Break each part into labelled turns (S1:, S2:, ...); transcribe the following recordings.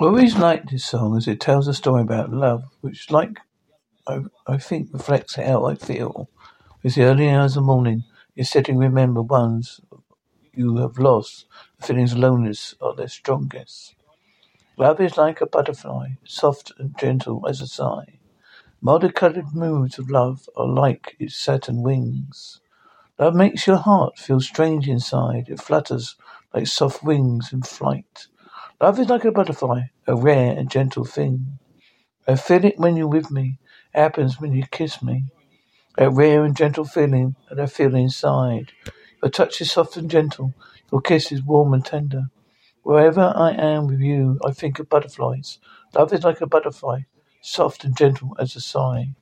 S1: I always liked this song as it tells a story about love, which, like I, think, reflects how I feel. It's the early hours of morning. You're sitting, remember ones you have lost. The feelings of loneliness are their strongest. Love is like a butterfly, soft and gentle as a sigh. Multicolored moods of love are like its satin wings. Love makes your heart feel strange inside. It flutters like soft wings in flight. Love is like a butterfly, a rare and gentle thing. I feel it when you're with me. It happens when you kiss me. A rare and gentle feeling that I feel inside. Your touch is soft and gentle. Your kiss is warm and tender. Wherever I am with you, I think of butterflies. Love is like a butterfly, soft and gentle as a sigh.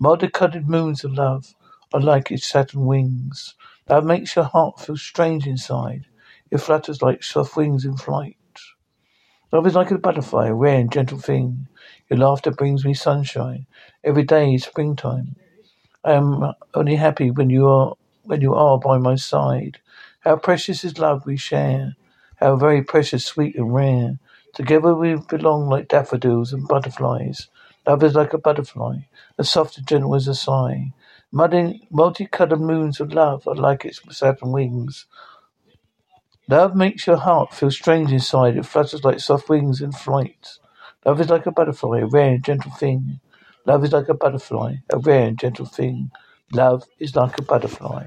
S1: Multicolored moons of love are like its satin wings. Love makes your heart feel strange inside. It flutters like soft wings in flight. Love is like a butterfly, a rare and gentle thing. Your laughter brings me sunshine. Every day is springtime. I am only happy when you are when you are by my side. How precious is love we share. How very precious, sweet and rare. Together we belong like daffodils and butterflies. Love is like a butterfly, as soft and gentle as a sigh. Muddy, multicolored moons of love are like its satin wings. Love makes your heart feel strange inside. It flutters like soft wings in flight. Love is like a butterfly, a rare and gentle thing. Love is like a butterfly, a rare and gentle thing. Love is like a butterfly.